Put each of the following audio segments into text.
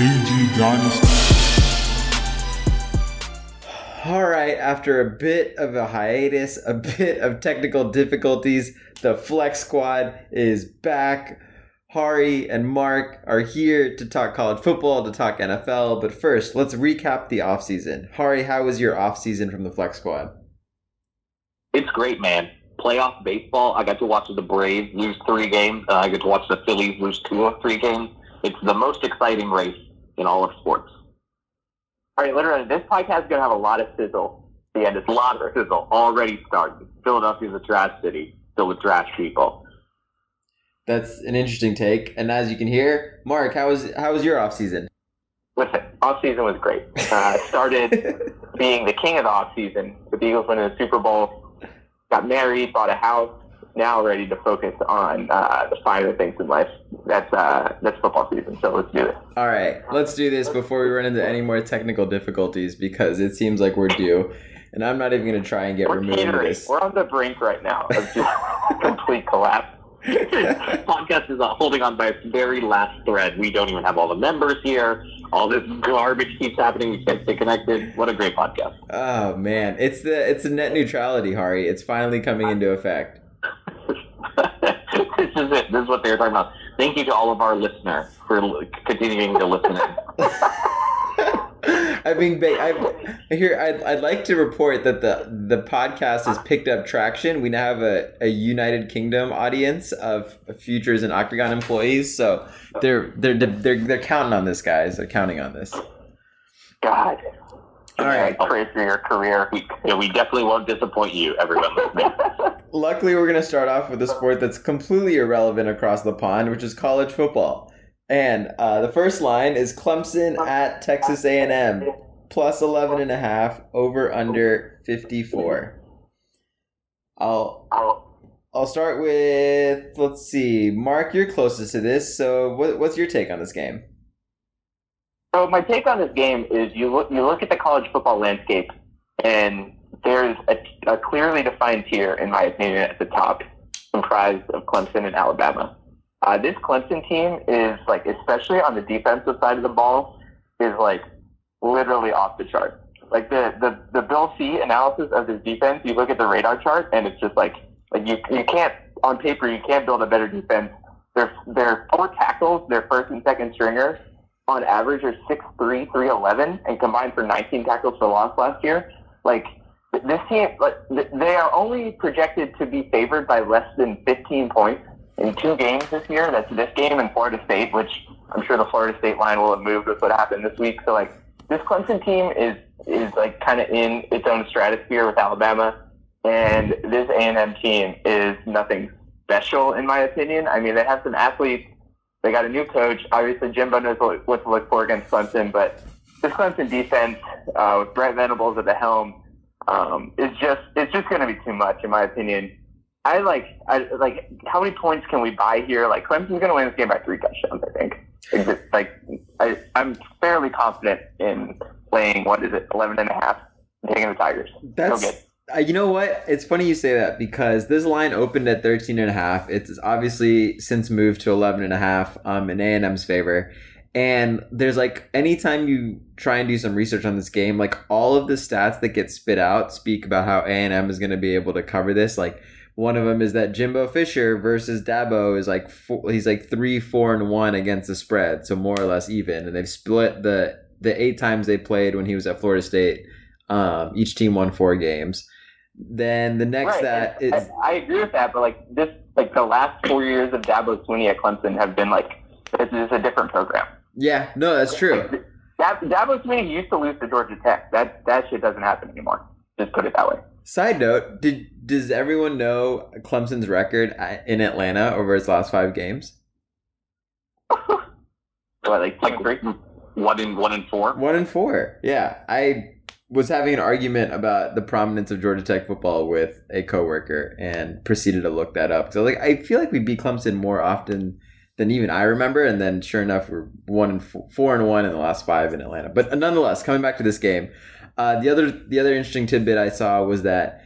AG Dynasty. All right, after a bit of a hiatus, a bit of technical difficulties, the Flex Squad is back. Hari and Mark are here to talk college football, to talk NFL. But first, let's recap the offseason. Hari, how was your offseason from the Flex Squad? It's great, man. Playoff baseball. I got to watch the Braves lose three games. Uh, I got to watch the Phillies lose two of three games. It's the most exciting race in all of sports. All right, literally, this podcast is going to have a lot of sizzle. The end, it's a lot of sizzle already started. Philadelphia's a trash city filled with trash people. That's an interesting take. And as you can hear, Mark, how was how was your off season? Listen, off season was great. Uh, started being the king of the off season. The Eagles winning the Super Bowl, got married, bought a house. Now ready to focus on uh, the finer things in life. That's uh, that's football season. So let's do it. All right, let's do this before we run into any more technical difficulties because it seems like we're due. And I'm not even going to try and get We're removed from this. We're on the brink right now of just complete collapse. podcast is uh, holding on by its very last thread. We don't even have all the members here. All this garbage keeps happening. We can't stay connected. What a great podcast. Oh man, it's the it's the net neutrality, Hari. It's finally coming into effect. This is it. This is what they were talking about. Thank you to all of our listeners for continuing to listen in. I mean, ba- I, here I'd, I'd like to report that the the podcast has picked up traction. We now have a, a United Kingdom audience of futures and Octagon employees, so they're they're they're they're counting on this, guys. They're counting on this. God. All right. I pray your career. We, yeah, we definitely won't disappoint you, everyone listening. Luckily, we're going to start off with a sport that's completely irrelevant across the pond, which is college football. And uh, the first line is Clemson at Texas A&M, plus 11 and a half, over under 54. I'll I'll start with let's see, Mark. You're closest to this, so what, what's your take on this game? So my take on this game is you look you look at the college football landscape, and there's a, a clearly defined tier, in my opinion, at the top, comprised of Clemson and Alabama. Uh, this Clemson team is like, especially on the defensive side of the ball, is like literally off the chart. Like the the the Bill C analysis of this defense, you look at the radar chart, and it's just like like you you can't on paper you can't build a better defense. Their their four tackles, their first and second stringers, on average are 6'3", 311, and combined for 19 tackles for loss last year. Like, this team, like, they are only projected to be favored by less than 15 points in two games this year. That's this game and Florida State, which I'm sure the Florida State line will have moved with what happened this week. So, like, this Clemson team is, is like, kind of in its own stratosphere with Alabama, and this A&M team is nothing special, in my opinion. I mean, they have some athletes they got a new coach. Obviously, Jimbo knows what, to look for against Clemson, but this Clemson defense uh, with Brent Venables at the helm um, is just it's just going to be too much, in my opinion. I like I like how many points can we buy here? Like Clemson's going to win this game by three touchdowns. I think. It's just, Like I, I'm fairly confident in playing. What is it? Eleven and a half. and Taking the Tigers. That's good. You know what? It's funny you say that because this line opened at 13 and a half. It's obviously since moved to 11 and a half um, in A&M's favor. And there's like anytime you try and do some research on this game, like all of the stats that get spit out speak about how A&M is going to be able to cover this. Like one of them is that Jimbo Fisher versus Dabo is like four, he's like three, four, and one against the spread, so more or less even. And they've split the the eight times they played when he was at Florida State. Um, each team won four games. Then the next Right, that and is I, I agree with that, but like this, like the last four years of Dabo Swinney at Clemson have been like this is a different program. yeah, no, that's true. Dab, Dabo Swinney used to lose to Georgia Tech. That that shit doesn't happen anymore. Just put it that way. Side note: Did does everyone know Clemson's record in Atlanta over its last five games? What, like two and? One in one in four. One in four. Yeah, I was having an argument about the prominence of Georgia Tech football with a coworker and proceeded to look that up. So like, I feel like we beat Clemson more often than even I remember. And then sure enough, we're one and four, four and one in the last five in Atlanta. But nonetheless, coming back to this game, uh, the other the other interesting tidbit I saw was that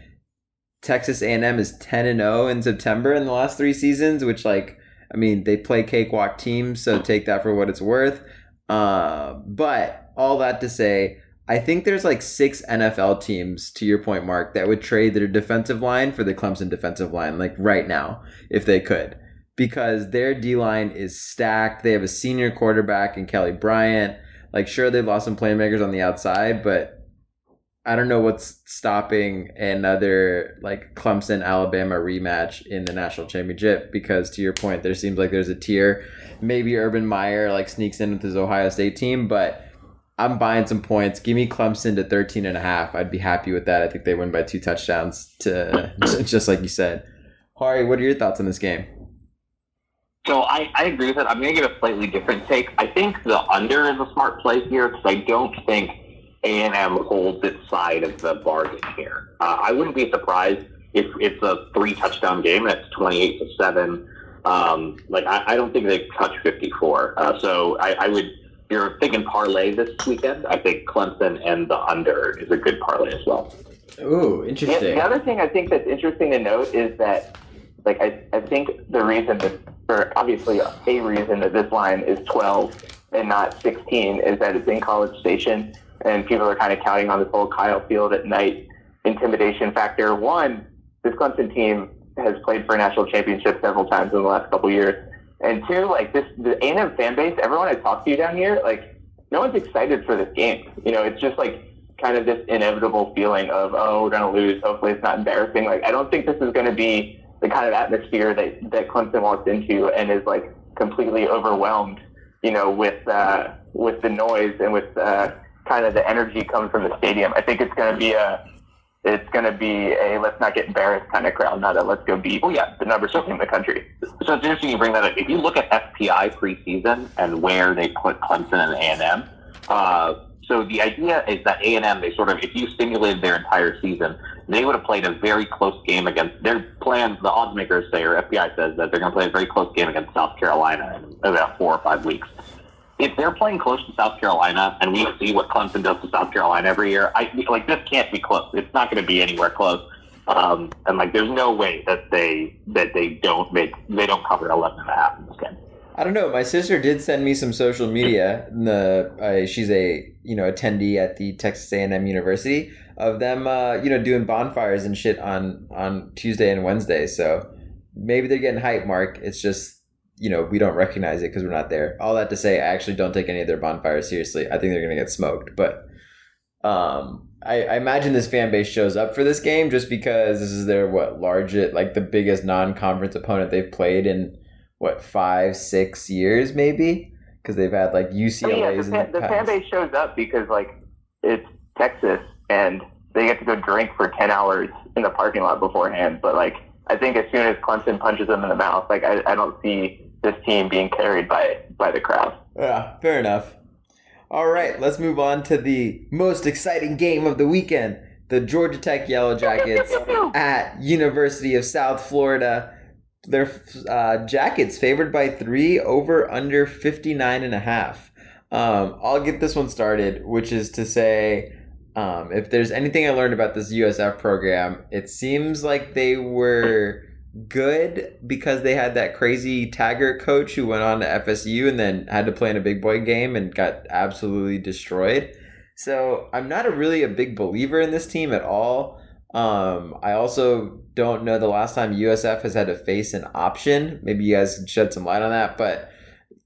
Texas A&M is ten and zero in September in the last three seasons, which like I mean they play cakewalk teams, so take that for what it's worth. Uh, but all that to say, I think there's like six NFL teams, to your point, Mark, that would trade their defensive line for the Clemson defensive line, like right now, if they could, because their D line is stacked. They have a senior quarterback in Kelly Bryant. Like, sure, they've lost some playmakers on the outside, but I don't know what's stopping another like Clemson Alabama rematch in the national championship because to your point, there seems like there's a tier. Maybe Urban Meyer like sneaks in with his Ohio State team, but I'm buying some points. Give me Clemson to 13 and a half. I'd be happy with that. I think they win by two touchdowns to just like you said. Hari, what are your thoughts on this game? So I, I agree with that. I'm going to give a slightly different take. I think the under is a smart play here because I don't think a&M holds its side of the bargain here. Uh, I wouldn't be surprised if it's a three touchdown game and it's 28 to 7. Um, like, I, I, don't think they touch 54. Uh, so I, I, would, you're thinking parlay this weekend, I think Clemson and the under is a good parlay as well. Ooh, interesting. Yeah, the other thing I think that's interesting to note is that, like, I, I think the reason that, or obviously a reason that this line is 12 and not 16 is that it's in College Station and people are kind of counting on this whole Kyle Field at night intimidation factor. One, this Clemson team has played for a national championship several times in the last couple years, and two, like this, the A&M fan base, everyone I talk to down here, like no one's excited for this game. You know, it's just like kind of this inevitable feeling of oh, we're gonna lose. Hopefully, it's not embarrassing. Like I don't think this is going to be the kind of atmosphere that that Clemson walks into and is like completely overwhelmed. You know, with uh, with the noise and with uh, kind of the energy coming from the stadium. I think it's going to be a it's going to be a let's not get embarrassed kind of crowd, not a let's go beat oh, yeah. the number two in the country. So it's interesting you bring that up. If you look at FPI preseason and where they put Clemson and A&M, uh, so the idea is that A&M, they sort of, if you simulated their entire season, they would have played a very close game against their plans. The odds makers say, or FPI says that they're going to play a very close game against South Carolina in about four or five weeks if they're playing close to South Carolina, and we see what Clemson does to South Carolina every year, I like this can't be close. It's not going to be anywhere close. Um, and like, there's no way that they that they don't make they don't cover 11 and a half in this game. I don't know. My sister did send me some social media. The uh, she's a you know attendee at the Texas A&M University of them uh, you know doing bonfires and shit on on Tuesday and Wednesday. So maybe they're getting hype. Mark, it's just you know, we don't recognize it because we're not there. All that to say, I actually don't take any of their bonfires seriously. I think they're going to get smoked. But um, I, I, imagine this fan base shows up for this game just because this is their what largest, like the biggest non-conference opponent they've played in what five, six years maybe because they've had like UCLA's. Oh, yeah, the, fan, the, the fan base shows up because like it's Texas and they get to go drink for ten hours in the parking lot beforehand. But like I think as soon as Clemson punches them in the mouth, like I, I don't see this team being carried by by the crowd. Yeah, fair enough. All right, let's move on to the most exciting game of the weekend. The Georgia Tech Yellow Jackets at University of South Florida. Their uh, Jackets favored by three over under 59 and a half. Um, I'll get this one started, which is to say, um, if there's anything I learned about this USF program, it seems like they were good because they had that crazy Taggart coach who went on to FSU and then had to play in a big boy game and got absolutely destroyed. So I'm not a really a big believer in this team at all. Um, I also don't know the last time USF has had to face an option. Maybe you guys can shed some light on that, but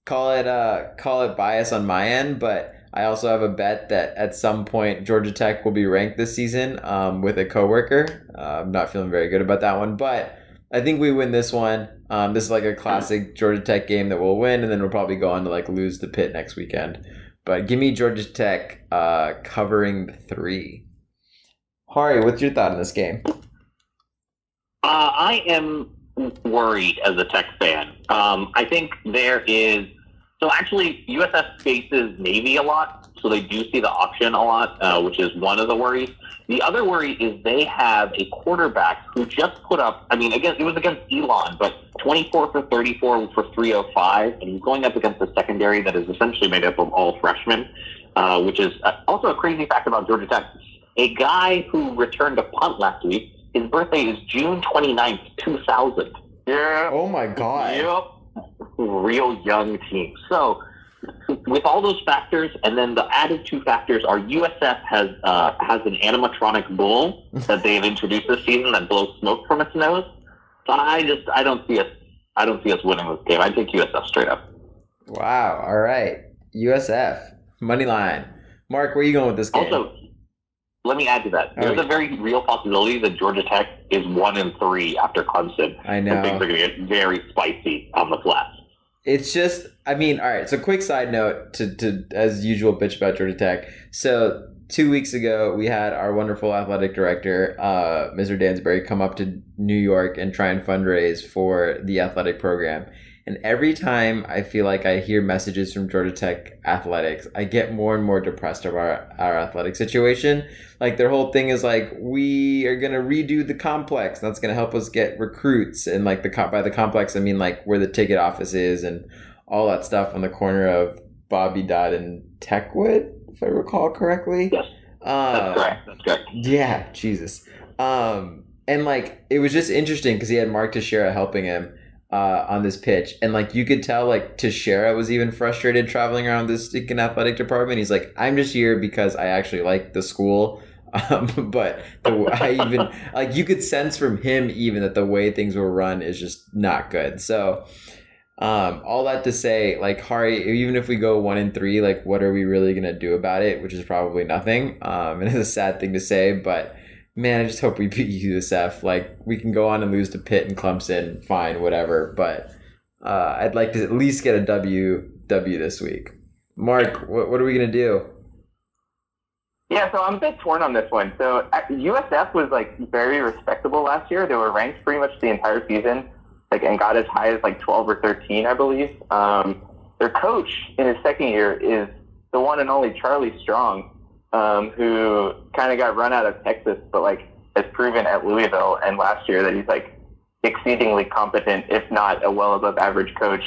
call it uh call it bias on my end. But I also have a bet that at some point Georgia Tech will be ranked this season um, with a coworker. Uh, I'm not feeling very good about that one, but I think we win this one. Um, this is like a classic Georgia Tech game that we'll win, and then we'll probably go on to like lose the Pitt next weekend. But give me Georgia Tech uh, covering three. Hari, what's your thought on this game? Uh, I am worried as a Tech fan. Um, I think there is so actually USF faces Navy a lot, so they do see the option a lot, uh, which is one of the worries. The other worry is they have a quarterback who just put up, I mean, again, it was against Elon, but 24 for 34 for 305, and he's going up against a secondary that is essentially made up of all freshmen, uh, which is uh, also a crazy fact about Georgia Tech. A guy who returned a punt last week, his birthday is June 29th, 2000. Yeah. Oh my God. Yep. Real young team. So, with all those factors, and then the added two factors are USF has uh, has an animatronic bull that they've introduced this season that blows smoke from its nose. So I just I don't see us I don't see us winning this game. I take USF straight up. Wow. All right. USF money line. Mark, where are you going with this game? Also, let me add to that. There's Oh, a very real possibility that Georgia Tech is one and three after Clemson. I And things are going to get very spicy on the flats. It's just, I mean, all right. So, quick side note to, to as usual, bitch about Georgia Tech. So, two weeks ago, we had our wonderful athletic director, uh, Mr. Stansbury, come up to New York and try and fundraise for the athletic program. And every time I feel like I hear messages from Georgia Tech athletics, I get more and more depressed of our, our athletic situation. Like their whole thing is like, we are gonna redo the complex. That's gonna help us get recruits. And like the by the complex, I mean like where the ticket office is and all that stuff on the corner of Bobby Dodd and Techwood, if I recall correctly. Yes. That's Uh, correct. That's correct. yeah, Jesus. Um, and like it was just interesting because he had Mark Teixeira helping him uh, on this pitch, and like you could tell, like Teixeira was even frustrated traveling around this stinking athletic department. He's like, I'm just here because I actually like the school. Um, but the, I even like you could sense from him even that the way things were run is just not good. So um, all that to say, like Hari, even if we go one and three, like what are we really gonna do about it? Which is probably nothing. Um, and it's a sad thing to say, but man, I just hope we beat USF. Like we can go on and lose to Pitt and Clemson, fine, whatever. But uh, I'd like to at least get a W W this week. Mark, what, what are we gonna do? Yeah, so I'm a bit torn on this one. So uh, USF was like very respectable last year. They were ranked pretty much the entire season, like and got as high as like 12 or 13, I believe. Um, their coach in his second year is the one and only Charlie Strong, um, who kind of got run out of Texas, but like has proven at Louisville and last year that he's like exceedingly competent, if not a well above average coach.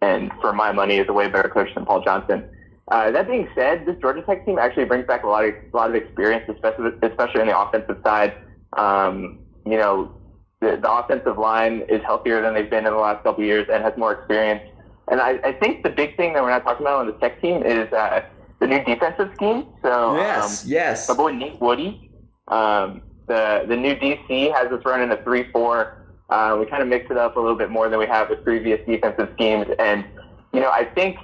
And for my money, is a way better coach than Paul Johnson. Uh, that being said, this Georgia Tech team actually brings back a lot of a lot of experience, especially especially on the offensive side. Um, you know, the, the offensive line is healthier than they've been in the last couple of years and has more experience. And I, I think the big thing that we're not talking about on the Tech team is uh, the new defensive scheme. So yes, um, yes. my boy Nate Woody, um, the the new DC has us running a three four. Uh, we kind of mix it up a little bit more than we have with previous defensive schemes, and you know I think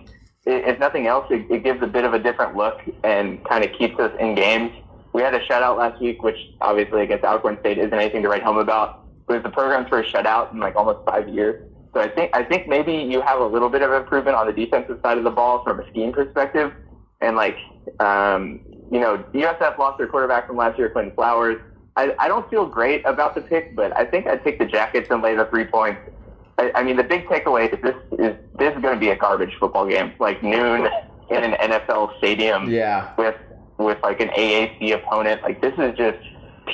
if nothing else, it, it gives a bit of a different look and kind of keeps us in games. We had a shutout last week, which obviously against Alcorn State isn't anything to write home about. It was the program's first shutout in like almost five years. So I think I think maybe you have a little bit of improvement on the defensive side of the ball from a scheme perspective, and like um, you know USF lost their quarterback from last year, Quinton Flowers. I, I don't feel great about the pick, but I think I'd take the Jackets and lay the three points. I, I mean, the big takeaway is this is this is going to be a garbage football game, like noon in an NFL stadium yeah. with with like an AAC opponent. Like this is just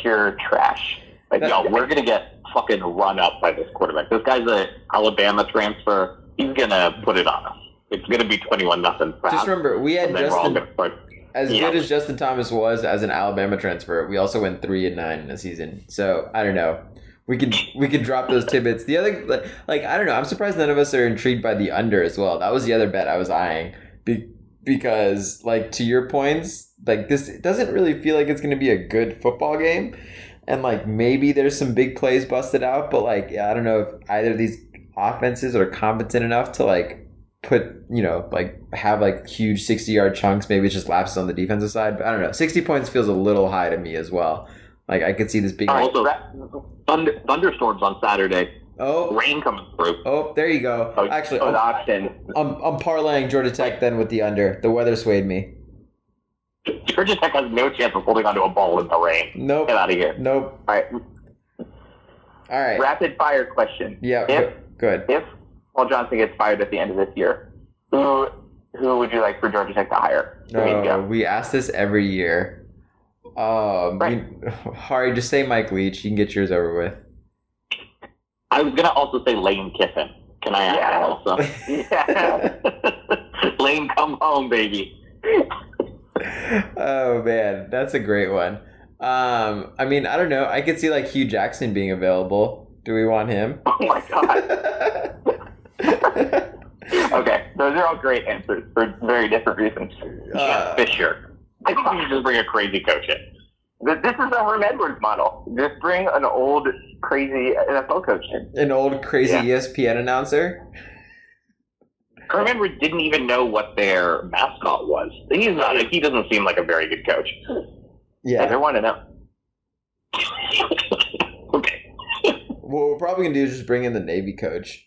pure trash. Like That- Yo, we're gonna get fucking run up by this quarterback. This guy's a Alabama transfer. He's gonna put it on us. It's gonna be twenty-one nothing. Just remember, we had and then we're all Justin as Yeah. good as Justin Thomas was as an Alabama transfer. We also went three and nine in a season. So I don't know. We could we could drop those tidbits. The other like, like I don't know. I'm surprised none of us are intrigued by the under as well. That was the other bet I was eyeing. Be, because like to your points, like this it doesn't really feel like it's going to be a good football game. And like maybe there's some big plays busted out, but like yeah, I don't know if either of these offenses are competent enough to like put you know like have like huge 60 yard chunks maybe it's just lapses on the defensive side but i don't know 60 points feels a little high to me as well like i could see this being All right, Also- that- Thunder, thunderstorms on Saturday. oh Rain coming through. oh there you go oh, actually oh, option. I'm, I'm parlaying georgia tech then with the under the weather swayed me Georgia Tech has no chance of holding onto a ball in the rain. nope Get out of here. nope All right, all right rapid fire question. yeah If good if Paul Johnson gets fired at the end of this year, who who would you like for Georgia Tech to hire? I mean, uh, yeah. we ask this every year um Right. you- Hari, just say mike leach you can get yours over with I was gonna also say Lane Kiffin. Can I add Yeah. that also? Yeah. Lane, come home, baby. oh man, that's a great one. Um, I mean, I don't know. I could see like Hue Jackson being available. Do we want him? oh my god. okay, those are all great answers for very different reasons. yeah, Uh, Fisher. I think we should just bring a crazy coach in. This is the Herm Edwards model. Just bring an old, crazy NFL coach in. an old crazy Yeah. ESPN announcer. Herm Edwards didn't even know what their mascot was. He's not. He doesn't seem like a very good coach. Yeah, Yeah. they're one to know. okay. What we're probably gonna do is just bring in the Navy coach.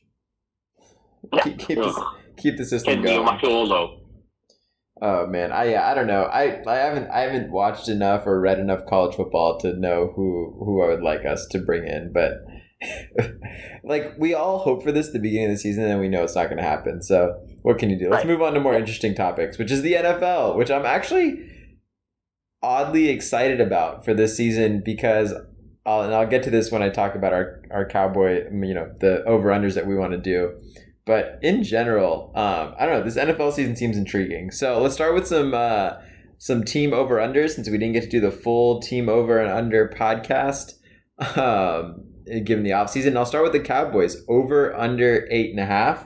Keep, keep, the, keep the system going. Niumatalolo. Oh man, I yeah, I don't know. I I haven't I haven't watched enough or read enough college football to know who who I would like us to bring in, but like we all hope for this at the beginning of the season and we know it's not going to happen. So, what can you do? Let's Right. move on to more interesting topics, which is the NFL, which I'm actually oddly excited about for this season because I'll, and I'll get to this when I talk about our our cowboy, you know, the over unders that we want to do. But in general, um, I don't know. This NFL season seems intriguing. So let's start with some uh, some team over unders since we didn't get to do the full team over and under podcast um, given the offseason. I'll start with the Cowboys over under eight and a half.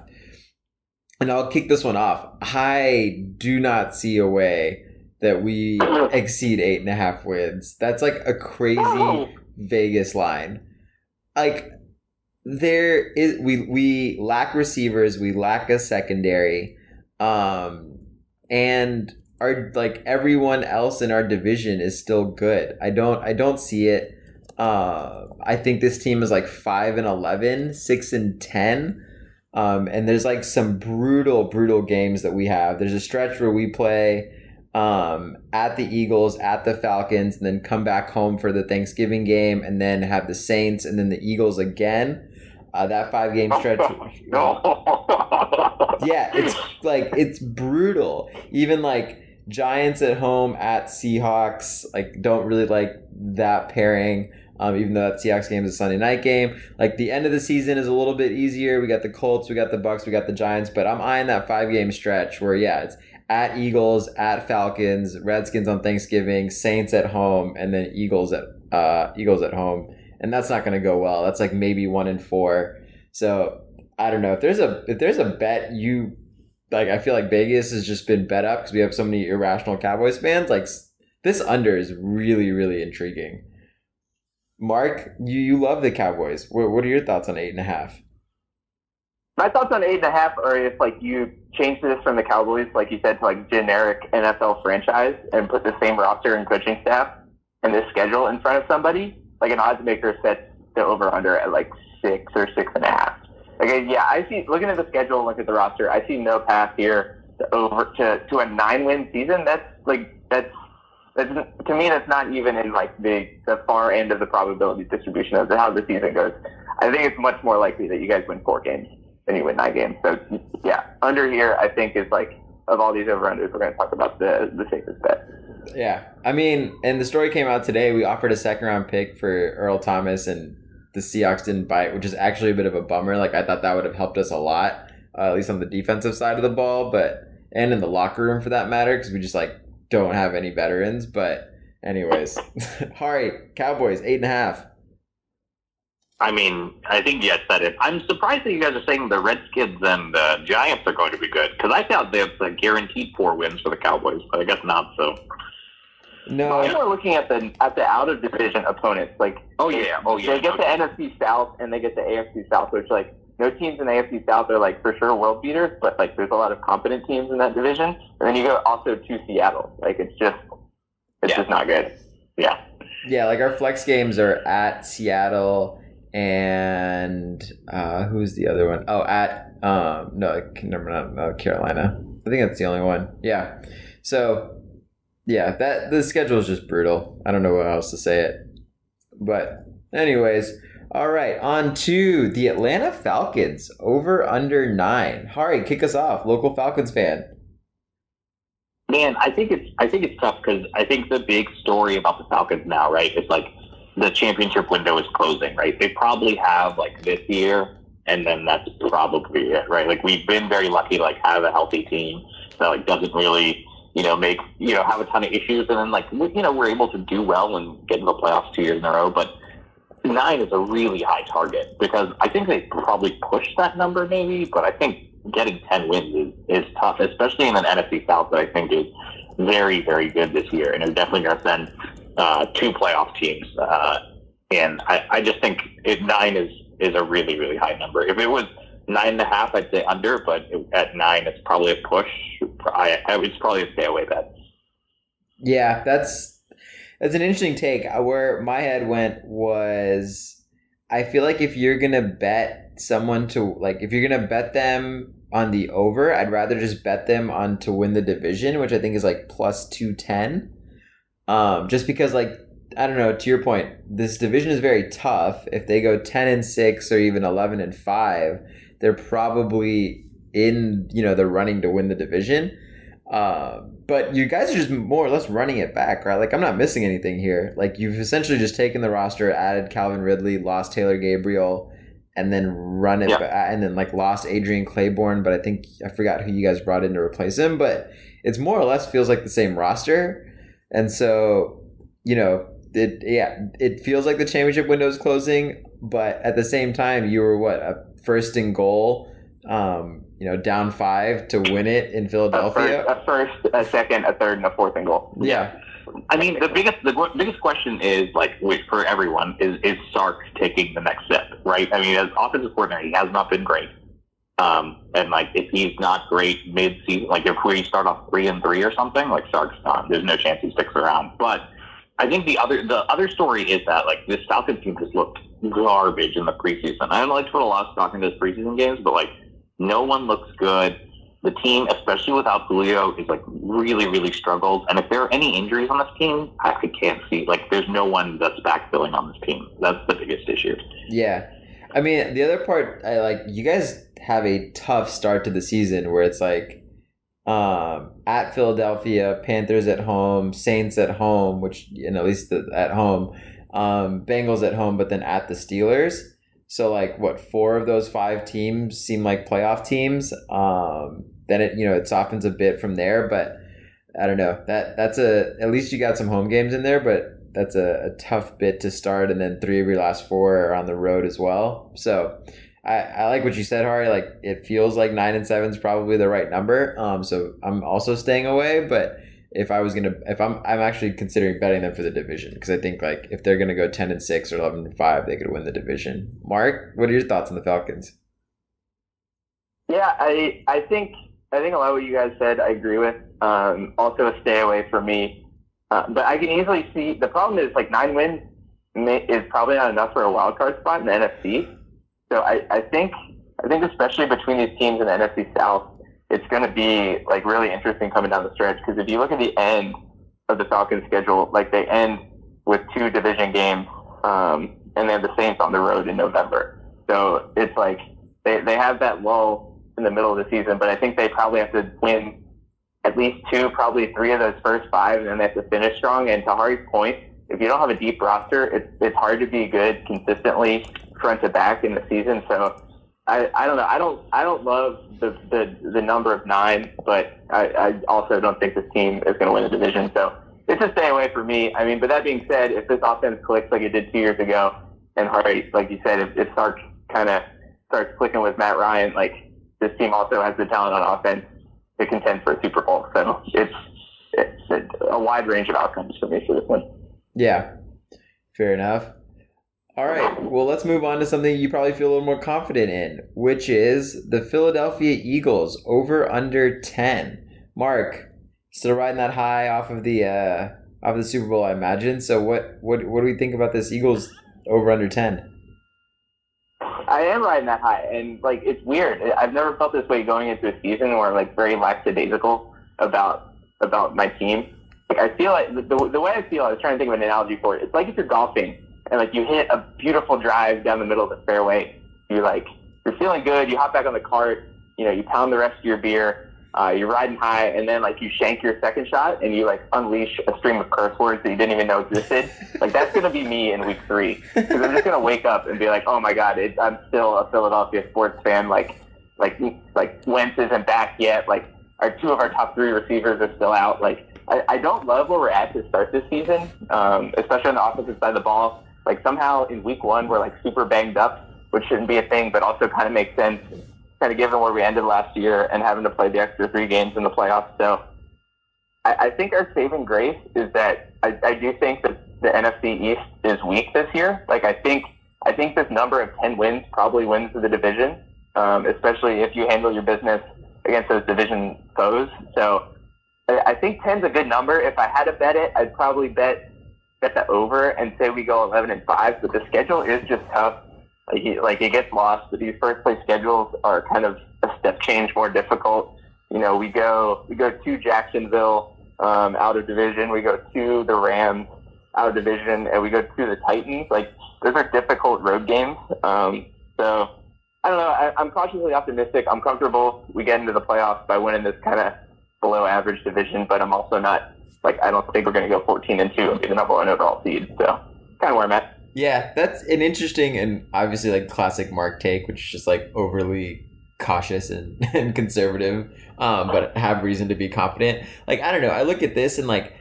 And I'll kick this one off. I do not see a way that we exceed eight and a half wins. That's like a crazy Oh. Vegas line. Like there is we we lack receivers, we lack a secondary, um, and our like everyone else in our division is still good. I don't I don't see it. Uh, I think this team is like five and 11, 6 and ten. Um, and there's like some brutal, brutal games that we have. There's a stretch where we play um, at the Eagles, at the Falcons, and then come back home for the Thanksgiving game, and then have the Saints, and then the Eagles again. Uh, that five game stretch. no. yeah, it's like it's brutal. Even like Giants at home at Seahawks, like don't really like that pairing. Um, even though that Seahawks game is a Sunday night game, like the end of the season is a little bit easier. We got the Colts, we got the Bucks, we got the Giants, but I'm eyeing that five game stretch where yeah, it's at Eagles, at Falcons, Redskins on Thanksgiving, Saints at home, and then Eagles at uh, Eagles at home, and that's not going to go well. That's like maybe one in four. So I don't know if there's a if there's a bet you like. I feel like Vegas has just been bet up because we have so many irrational Cowboys fans. Like this under is really really intriguing. Mark, you you love the Cowboys. What, what are your thoughts on eight and a half? My thoughts on eight and a half are if like you change this from the Cowboys, like you said, to like generic NFL franchise and put the same roster and coaching staff and this schedule in front of somebody, like an odds maker sets the over under at like six or six and a half. Like yeah, I see looking at the schedule, look at the roster, I see no path here to over to, to a nine win season. That's like that's that's to me that's not even in like the the far end of the probability distribution of how the season goes. I think it's much more likely that you guys win four games than you win nine games. So yeah, under here I think is like of all these over unders we're going to talk about the the safest bet. Yeah, I mean, and the story came out today. We offered a second round pick for Earl Thomas, and the Seahawks didn't bite, which is actually a bit of a bummer. Like I thought that would have helped us a lot, uh, at least on the defensive side of the ball, but and in the locker room for that matter, because we just like don't have any veterans. But anyways, Hari Cowboys eight and a half. I mean, I think you guys said it. I'm surprised that you guys are saying the Redskins and the Giants are going to be good because I thought they have guaranteed four wins for the Cowboys, but I guess not. So, No, I'm more looking at the at the out of division opponents. Like oh yeah, oh yeah. they get the NFC South and they get the AFC South, which like no teams in the AFC South are like for sure world beaters, but like there's a lot of competent teams in that division. And then you go also to Seattle. Like it's just it's Yeah. just not good. Yeah. yeah, like our flex games are at Seattle and uh, who's the other one? Oh, at um, no, never not no, Carolina. I think that's the only one. Yeah. So yeah, that the schedule is just brutal. I don't know how else to say it. But anyways, all right, on to the Atlanta Falcons over under nine. Hari, kick us off, local Falcons fan. Man, I think it's I think it's tough because I think the big story about the Falcons now, right, is like the championship window is closing, right? They probably have like this year, and then that's probably it, right? Like we've been very lucky to like have a healthy team that like doesn't really you know make you know have a ton of issues, and then like we, you know we're able to do well and get into the playoffs two years in a row, but. Nine is a really high target because I think they probably pushed that number maybe, but I think getting 10 wins is, is tough, especially in an NFC South that I think is very, very good this year. And it's definitely going to send uh, two playoff teams. Uh, and I, I just think it, nine is, is a really, really high number. If it was nine and a half, I'd say under, but at nine, it's probably a push. I, I it's probably a stay away bet. Yeah, that's that's an interesting take. Where my head went was, I feel like if you're gonna bet someone to like, if you're gonna bet them on the over, I'd rather just bet them on to win the division, which I think is like plus two ten. Um, just because like I don't know, to your point, this division is very tough. If they go ten and six or even eleven and five, they're probably in you know the running to win the division. Uh, but you guys are just more or less running it back, right? Like I'm not missing anything here. Like you've essentially just taken the roster, added Calvin Ridley, lost Taylor Gabriel, and then run it Yeah. back, and then like lost Adrian Clayborn. But I think I forgot who you guys brought in to replace him. But it's more or less feels like the same roster, and so you know it. Yeah, it feels like the championship window is closing, but at the same time, you were what a first and goal. Um, you know, down five to win it in A Philadelphia. first, a first, a second, a third, and a fourth and goal. Yeah, I mean, the biggest the biggest question is like which for everyone is is Sark taking the next step, right? I mean, as offensive coordinator, he has not been great. Um, and like if he's not great mid season, like if we start off three and three or something, like Sark's. There's no chance he sticks around. But I think the other the other story is that like this Falcons team just looked garbage in the preseason. I don't like to put a lot of stock into those preseason games, but like no one looks good. The team, especially without Julio, is like really, really struggled. And if there are any injuries on this team, I can't see like there's no one that's backfilling on this team. That's the biggest issue. Yeah. I mean, the other part, I like, you guys have a tough start to the season where it's like um, at Philadelphia, Panthers at home, Saints at home, which, you know, at least the, at home, um, Bengals at home, but then at the Steelers. So, like, what, four of those five teams seem like playoff teams. Um, then it, you know, it softens a bit from there, but I don't know. That That's a, at least you got some home games in there, but that's a, a tough bit to start, and then three of your last four are on the road as well. So I, I like what you said, Hari. Like it feels like nine and seven is probably the right number. Um, so I'm also staying away. But if I was gonna, if I'm, I'm actually considering betting them for the division because I think like if they're gonna go ten and six or eleven and five, they could win the division. Mark, what are your thoughts on the Falcons? Yeah, I I think I think a lot of what you guys said I agree with. Um, also a stay away for me. Uh, but I can easily see the problem is like nine wins may, is probably not enough for a wild card spot in the NFC. So I, I think I think especially between these teams in the NFC South, it's going to be like really interesting coming down the stretch because if you look at the end of the Falcons schedule, like they end with two division games, um, and they have the Saints on the road in November. So it's like they, they have that lull in the middle of the season, but I think they probably have to win at least two, probably three of those first five, and then they have to finish strong. And to Hari's point, if you don't have a deep roster, it's it's hard to be good consistently front to back in the season. So I, I don't know. I don't I don't love the the, the number of nine, but I, I also don't think this team is going to win the division. So it's a stay away for me. I mean, but that being said, if this offense clicks like it did two years ago, and Hari, like you said, if, if Sark kind of starts clicking with Matt Ryan, like this team also has the talent on offense to contend for a Super Bowl. So it's it's a wide range of outcomes for me for this one. Yeah, fair enough. All right, well, let's move on to something you probably feel a little more confident in, which is the Philadelphia Eagles over under ten. Mark, still riding that high off of the uh, off the Super Bowl, I imagine. So, what what what do we think about this Eagles over under ten? I am riding that high, and like it's weird. I've never felt this way going into a season where I'm like very lackadaisical about about my team. Like I feel like the, the way I feel, I was trying to think of an analogy for it. It's like if you're golfing and like you hit a beautiful drive down the middle of the fairway. You're like you're feeling good. You hop back on the cart. You know, you pound the rest of your beer. Uh, you're riding high, and then like you shank your second shot, and you like unleash a stream of curse words that you didn't even know existed. like that's gonna be me in week three, because I'm just gonna wake up and be like, oh my god, it, I'm still a Philadelphia sports fan. Like, like, like Wentz isn't back yet. Like, our two of our top three receivers are still out. Like, I, I don't love where we're at to start this season, um, especially on the offensive side of the ball. Like somehow in week one we're like super banged up, which shouldn't be a thing, but also kind of makes sense kind of given where we ended last year and having to play the extra three games in the playoffs. So I, I think our saving grace is that I, I do think that the NFC East is weak this year. Like I think I think this number of ten wins probably wins the division, um, especially if you handle your business against those division foes. So I, I think ten's a good number. If I had to bet it, I'd probably bet bet the over and say we go eleven and five. But the schedule is just tough. Like, like it gets lost. But these first place schedules are kind of a step change more difficult. You know, we go we go to Jacksonville um, out of division. We go to the Rams out of division, and we go to the Titans. Like those are difficult road games. Um, so I don't know. I, I'm cautiously optimistic. I'm comfortable we get into the playoffs by winning this kind of below average division, but I'm also not like I don't think we're going to go 14 and two and be the number one overall seed. So kind of where I'm at. Yeah, that's an interesting and obviously like classic Mark take, which is just like overly cautious and, and conservative, um, but have reason to be confident. Like I don't know, I look at this and like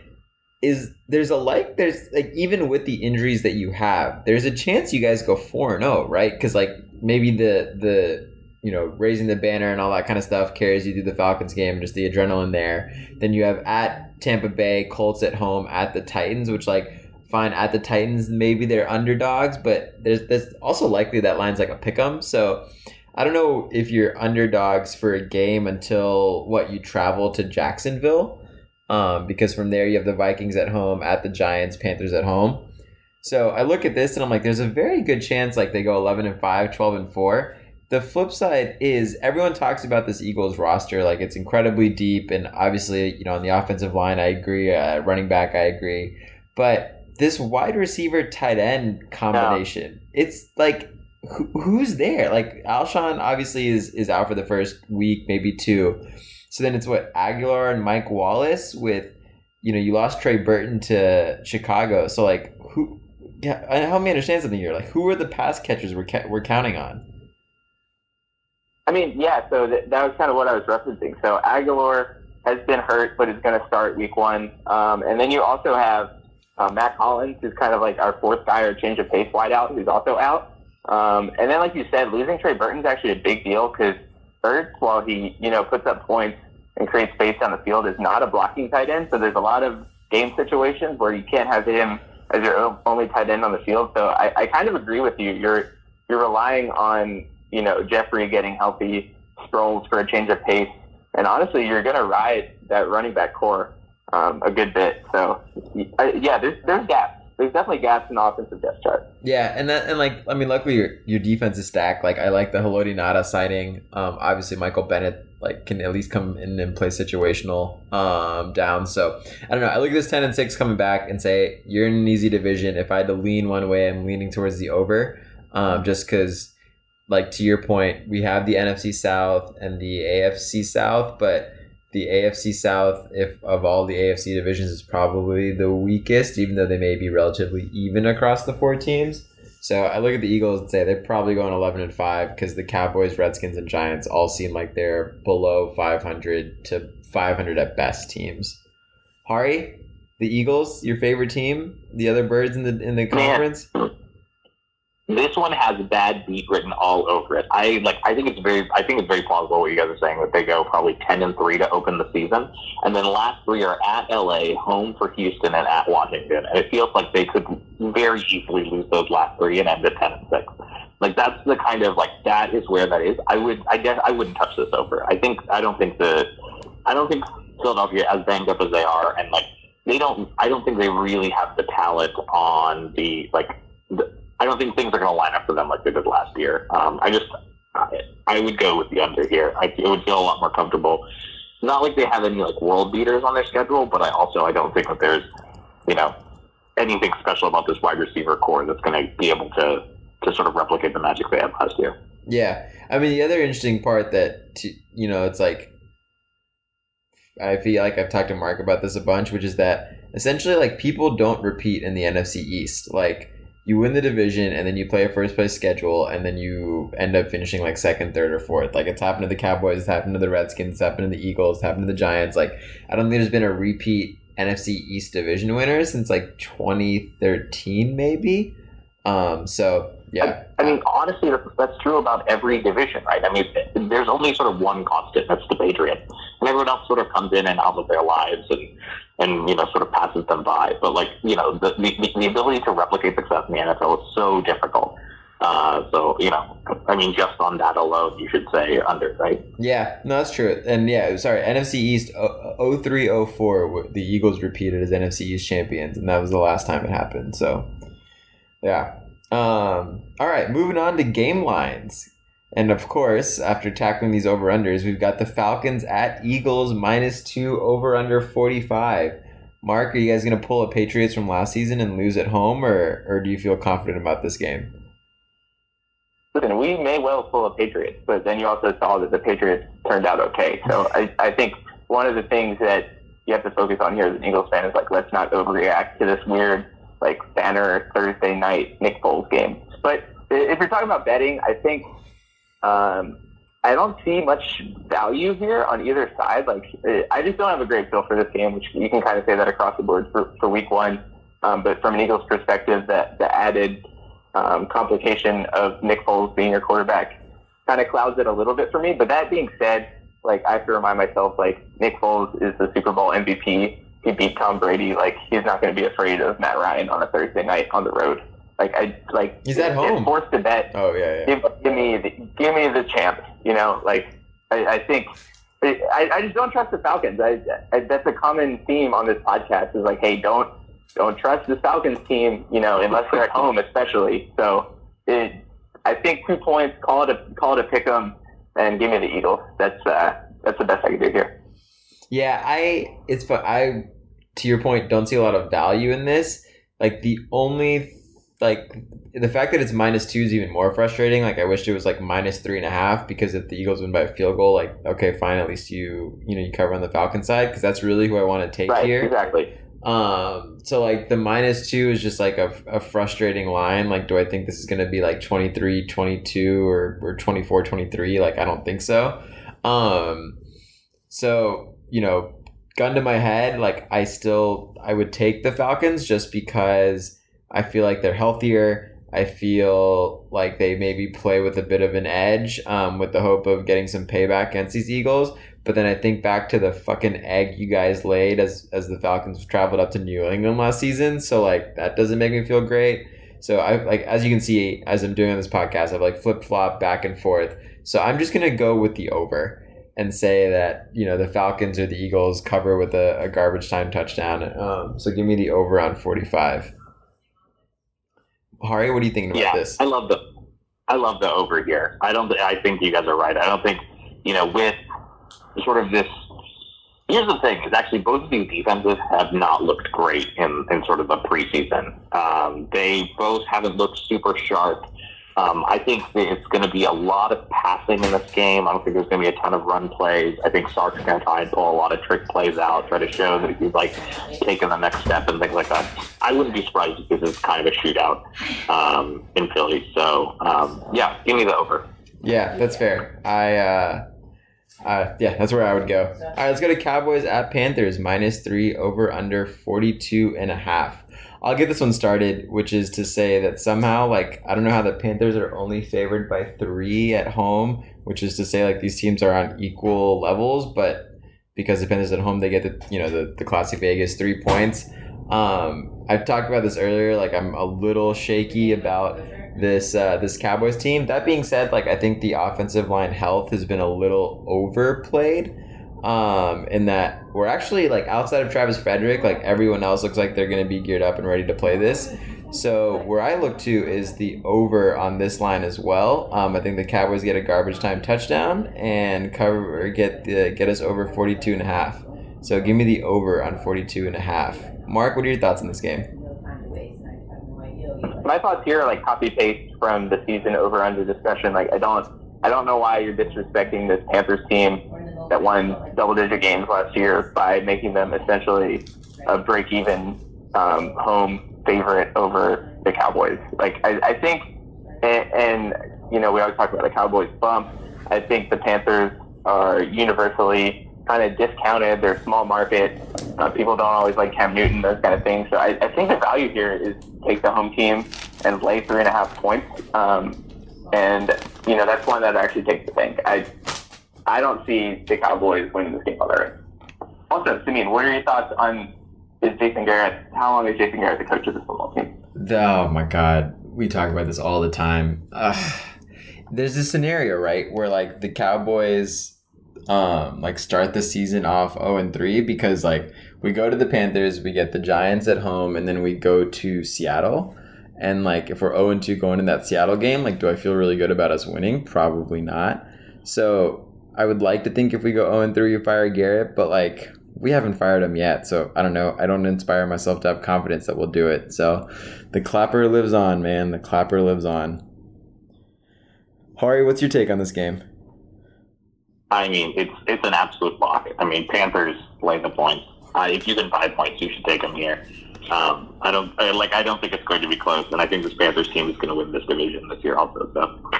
is there's a like there's like even with the injuries that you have, there's a chance you guys go four and zero, right? Because like maybe the the you know raising the banner and all that kind of stuff carries you through the Falcons game, just the adrenaline there. Then you have at Tampa Bay, Colts at home, at the Titans, which like fine at the Titans, maybe they're underdogs, but there's there's also likely that line's like a pick 'em. So I don't know if you're underdogs for a game until what you travel to Jacksonville, um, because from there you have the Vikings at home, at the Giants, Panthers at home. So I look at this and I'm like, there's a very good chance like they go 11 and 5, 12 and 4. The flip side is everyone talks about this Eagles roster like it's incredibly deep, and obviously you know on the offensive line I agree, uh, running back I agree, but this wide receiver tight end combination, it's like who, who's there? Like Alshon obviously is is out for the first week, maybe two. So then it's what Agholor and Mike Wallace with, you know, you lost Trey Burton to Chicago. So like who? Yeah, help me understand something here. Like who are the pass catchers we're ca- we're counting on? I mean, yeah. So th- that was kind of what I was referencing. So Agholor has been hurt, but is going to start week one. Um, and then you also have uh, Mack Hollins, who's kind of like our fourth guy or change of pace wideout, who's also out. Um, and then, like you said, losing Trey Burton's actually a big deal because Ertz, while he you know puts up points and creates space down the field, is not a blocking tight end. So there's a lot of game situations where you can't have him as your only tight end on the field. So I, I kind of agree with you. You're you're relying on you know Jeffery getting healthy, Sproles for a change of pace, and honestly, you're going to ride that running back core um, a good bit. So I, yeah, there's there's gaps. There's definitely gaps in the offensive depth chart. Yeah, and that and like I mean, luckily your your defense is stacked. Like I like the Haloti Ngata sighting. Um, obviously Michael Bennett like can at least come in and play situational um down. So I don't know. I look at this ten and six coming back and say you're in an easy division. If I had to lean one way, I'm leaning towards the over, um, just because like to your point, we have the NFC South and the AFC South, but the AFC South, if of all the AFC divisions, is probably the weakest, even though they may be relatively even across the four teams. So I look at the Eagles and say they're probably going eleven and five because the Cowboys, Redskins, and Giants all seem like they're below five hundred to five hundred at best teams. Hari, the Eagles, your favorite team, the other birds in the in the conference. This one has bad beat written all over it. I like. I think it's very. I think it's very plausible what you guys are saying that they go probably ten and three to open the season, and then last three are at LA, home for Houston, and at Washington. And it feels like they could very easily lose those last three and end at ten and six. Like that's the kind of like that is where that is. I would. I guess I wouldn't touch this over. I think. I don't think the. I don't think Philadelphia, as banged up as they are, and like they don't. I don't think they really have the talent on the like. The, I don't think things are going to line up for them like they did last year. Um, I just, I, I would go with the under here. I, it would feel a lot more comfortable. It's not like they have any like world beaters on their schedule, but I also I don't think that there's, you know, anything special about this wide receiver core that's going to be able to to sort of replicate the magic they had last year. Yeah, I mean the other interesting part that you know it's like I feel like I've talked to Mark about this a bunch, which is that essentially like people don't repeat in the NFC East. Like you win the division and then you play a first place schedule and then you end up finishing like second, third, or fourth. Like it's happened to the Cowboys, it's happened to the Redskins, it's happened to the Eagles, it's happened to the Giants. Like I don't think there's been a repeat NFC East division winner since like 2013 maybe. Um, so Yeah. I, I mean, honestly, that's, that's true about every division, right? I mean, there's only sort of one constant, that's the Patriots, and everyone else sort of comes in and out of their lives and and you know sort of passes them by. But like you know, the the, the ability to replicate success in the NFL is so difficult. Uh, so you know, I mean, just on that alone, you should say under, right? Yeah, no, that's true. And yeah, sorry, NFC East 0304, the Eagles repeated as NFC East champions, and that was the last time it happened. So, yeah. Um, all right, moving on to game lines. And of course, after tackling these over unders, we've got the Falcons at Eagles minus two over under 45. Mark, are you guys going to pull a Patriots from last season and lose at home, or, or do you feel confident about this game? Listen, we may well pull a Patriots, but then you also saw that the Patriots turned out okay. So I, I think one of the things that you have to focus on here as an Eagles fan is like, let's not overreact to this weird, like, banner Thursday night Nick Foles game. But if you're talking about betting, I think um, I don't see much value here on either side. Like, I just don't have a great feel for this game, which you can kind of say that across the board for, for week one. Um, but from an Eagles perspective, that the added um, complication of Nick Foles being your quarterback kind of clouds it a little bit for me. But that being said, like I have to remind myself, like Nick Foles is the Super Bowl MVP. He beat Tom Brady. Like he's not going to be afraid of Matt Ryan on a Thursday night on the road. Like I like he's at home. Forced to bet. Oh yeah, yeah. Give, give me the, give me the champ. You know, like I, I think. I, I just don't trust the Falcons. I, I, that's a common theme on this podcast. Is like, hey, don't don't trust the Falcons team, you know, unless they're at home, especially. So it, I think two points. Call it a call it a pick 'em, and give me the Eagles. That's uh, that's the best I can do here. Yeah, I it's fun. I to your point, don't see a lot of value in this. Like the only like the fact that it's minus two is even more frustrating. Like I wish it was like minus three and a half because if the Eagles win by a field goal, like okay, fine, at least you you know you cover on the Falcon side because that's really who I want to take right, here. Exactly. Um, so like the minus two is just like a, a frustrating line. Like, do I think this is going to be like 23, 22 or, or 24, 23? Like, I don't think so. Um, so, you know, gun to my head, like I still, I would take the Falcons just because I feel like they're healthier. I feel like they maybe play with a bit of an edge um, with the hope of getting some payback against these Eagles. But then I think back to the fucking egg you guys laid as as the Falcons traveled up to New England last season. So like that doesn't make me feel great. So I like as you can see as I'm doing on this podcast, I've like flip flop back and forth. So I'm just gonna go with the over and say that you know the Falcons or the Eagles cover with a, a garbage time touchdown. Um, so give me the over on 45. Hari, what are you thinking about yeah, this? I love the I love the over here. I don't. I think you guys are right. I don't think you know with sort of this. Here's the thing: is actually both of these defenses have not looked great in, in sort of the preseason. Um, they both haven't looked super sharp. Um, I think it's going to be a lot of passing in this game. I don't think there's going to be a ton of run plays. I think Sark's going to try and pull a lot of trick plays out, try to show that he's like taking the next step and things like that. I wouldn't be surprised if this is kind of a shootout um, in Philly. So um, yeah, give me the over. Yeah, that's fair. I uh, uh, yeah, that's where I would go. All right, let's go to Cowboys at Panthers, minus three over under 42 and a half. I'll get this one started, which is to say that somehow, like, I don't know how the Panthers are only favored by three at home, which is to say, like, these teams are on equal levels, but because the Panthers at home, they get the, you know, the, the classic Vegas three points. Um, I've talked about this earlier. Like, I'm a little shaky about this uh, this Cowboys team. That being said, like I think the offensive line health has been a little overplayed. Um, in that we're actually like outside of Travis Frederick, like everyone else looks like they're to be geared up and ready to play this. So where I look to is the over on this line as well. Um, I think the Cowboys get a garbage time touchdown and cover get the get us over 42 and a half. So give me the over on 42 and a half. Mark, what are your thoughts on this game? my thoughts here are like copy paste from the season over under discussion. Like I don't I don't know why you're disrespecting this Panthers team that won double digit games last year by making them essentially a break even um, home favorite over the Cowboys. Like I, I think and, and you know we always talk about the Cowboys bump. I think the Panthers are universally kind of discounted. They're small market. Uh, people don't always like Cam Newton, those kind of things. So I, I think the value here is take the home team and lay three and a half points. Um, and you know that's one that I actually takes the bank. I I don't see the Cowboys winning this game otherwise. Also, Simeon, what are your thoughts on is Jason Garrett? How long is Jason Garrett the coach of this football team? Oh my God, we talk about this all the time. There's this scenario, right, where like the Cowboys, um, like start the season off zero and three because like we go to the Panthers, we get the Giants at home, and then we go to Seattle. And like if we're zero and two going in that Seattle game, like do I feel really good about us winning? Probably not. So I would like to think if we go zero and three, you fire Garrett, but like we haven't fired him yet, so I don't know. I don't inspire myself to have confidence that we'll do it. So the clapper lives on, man. The clapper lives on. Hari, what's your take on this game? I mean, it's it's an absolute lock. I mean, Panthers lay the points. Uh, if you can buy points, you should take them here. Um, I don't I, like. I don't think it's going to be close, and I think this Panthers team is going to win this division this year also. So.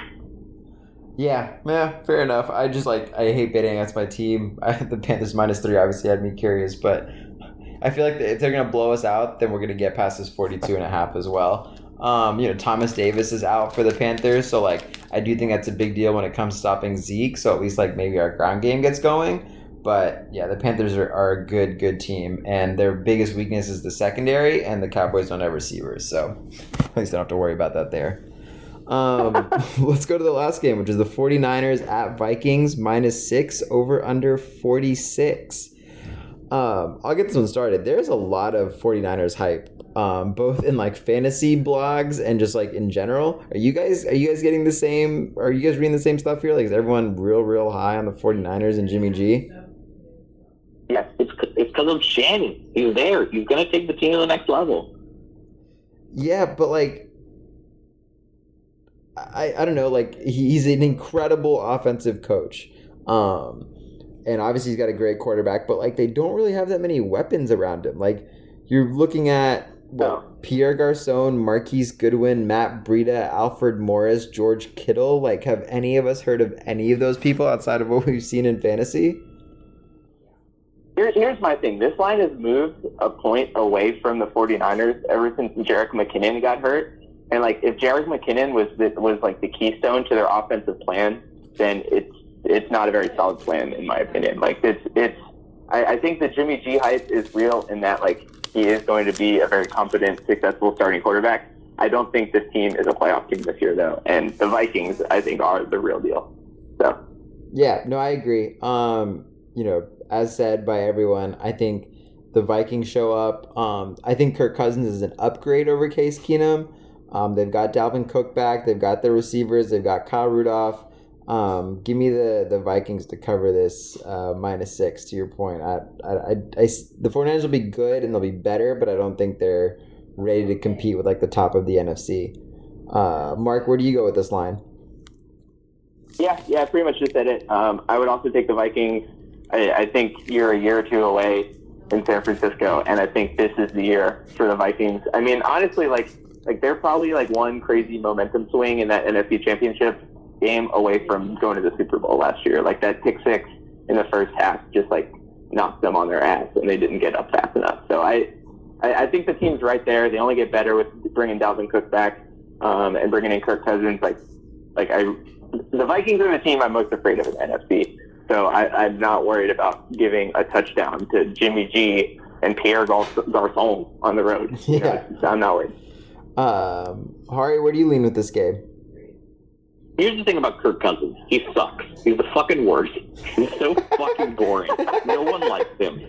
Yeah, yeah, fair enough. I just like I hate betting against my team. I, the Panthers minus three obviously had me curious, but I feel like if they're gonna blow us out, then we're gonna get past this 42 and a half as well. Um, you know, Thomas Davis is out for the Panthers, so like I do think that's a big deal when it comes to stopping Zeke. So at least like maybe our ground game gets going. But yeah, the Panthers are, are a good, good team, and their biggest weakness is the secondary, and the Cowboys don't have receivers, so at least don't have to worry about that there. Um, let's go to the last game, which is the 49ers at Vikings, minus six, over under 46. Um, I'll get this one started. There's a lot of 49ers hype, um, both in like fantasy blogs and just like in general. Are you guys are you guys getting the same are you guys reading the same stuff here? Like is everyone real, real high on the 49ers and Jimmy G? Yes, it's it's because of Shanahan. He's there. He's gonna take the team to the next level. Yeah, but like I, I don't know, like he's an incredible offensive coach. Um, and obviously he's got a great quarterback, but like they don't really have that many weapons around him. Like you're looking at what Pierre Garcon, Marquise Goodwin, Matt Breida, Alfred Morris, George Kittle. Like, have any of us heard of any of those people outside of what we've seen in fantasy? Here, here's my thing. This line has moved a point away from the 49ers ever since Jerick McKinnon got hurt. And like, if Jerick McKinnon was the, was like the keystone to their offensive plan, then it's it's not a very solid plan in my opinion. Like, it's it's. I, I think the Jimmy G hype is real in that like he is going to be a very competent, successful starting quarterback. I don't think this team is a playoff team this year though, and the Vikings I think are the real deal. So. Yeah, no, I agree. Um, you know, as said by everyone, I think the Vikings show up. Um, I think Kirk Cousins is an upgrade over Case Keenum. Um, they've got Dalvin Cook back. They've got the receivers. They've got Kyle Rudolph. Um, give me the, the Vikings to cover this uh, minus six. To your point, I, I, I, I, the 49ers will be good and they'll be better, but I don't think they're ready to compete with like the top of the NFC. Uh, Mark, where do you go with this line? Yeah, yeah, pretty much just said it. Um, I would also take the Vikings. I, I think you're a year or two away in San Francisco, and I think this is the year for the Vikings. I mean, honestly, like like they're probably like one crazy momentum swing in that NFC Championship game away from going to the Super Bowl last year. Like that pick six in the first half just like knocked them on their ass, and they didn't get up fast enough. So I, I, I think the team's right there. They only get better with bringing Dalvin Cook back um, and bringing in Kirk Cousins. Like, like I, the Vikings are the team I'm most afraid of in the NFC. So I, I'm not worried about giving a touchdown to Jimmy G and Pierre Garcon on the road. You Yeah. know, I'm not worried. Um, Hari, where do you lean with this game? Here's the thing about Kirk Cousins. He sucks. He's the fucking worst. He's so fucking boring. No one likes him.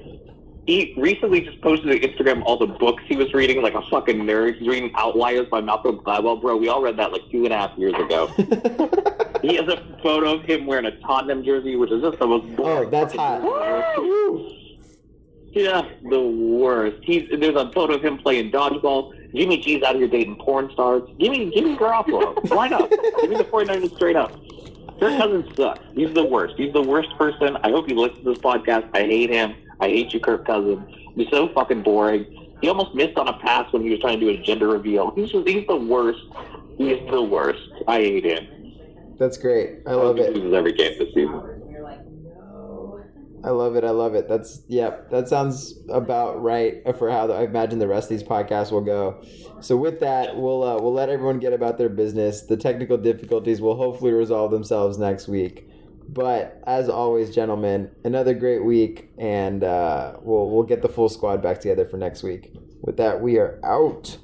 He recently just posted on Instagram all the books he was reading, like a fucking nerd. He's reading Outliers by Malcolm Gladwell. Bro, we all read that like two and a half years ago. he has a photo of him wearing a Tottenham jersey, which is just the most boring. oh, that's hot. Yeah, the worst. He's there's a photo of him playing dodgeball. Jimmy G's out of here dating porn stars. Give me, give me Garoppolo. Why not? give me the 49ers straight up. Kirk Cousins sucks. He's the worst. He's the worst person. I hope you listens to this podcast. I hate him. I hate you, Kirk Cousins. He's so fucking boring. He almost missed on a pass when he was trying to do a gender reveal. He's just, he's the worst. He's the worst. I hate him. That's great. I I love he it. loses every game this season. I love it. I love it. That's yep. That sounds about right for how the, I imagine the rest of these podcasts will go. So with that, we'll uh, we'll let everyone get about their business. The technical difficulties will hopefully resolve themselves next week. But as always, gentlemen, another great week, and uh, we'll we'll get the full squad back together for next week. With that, we are out.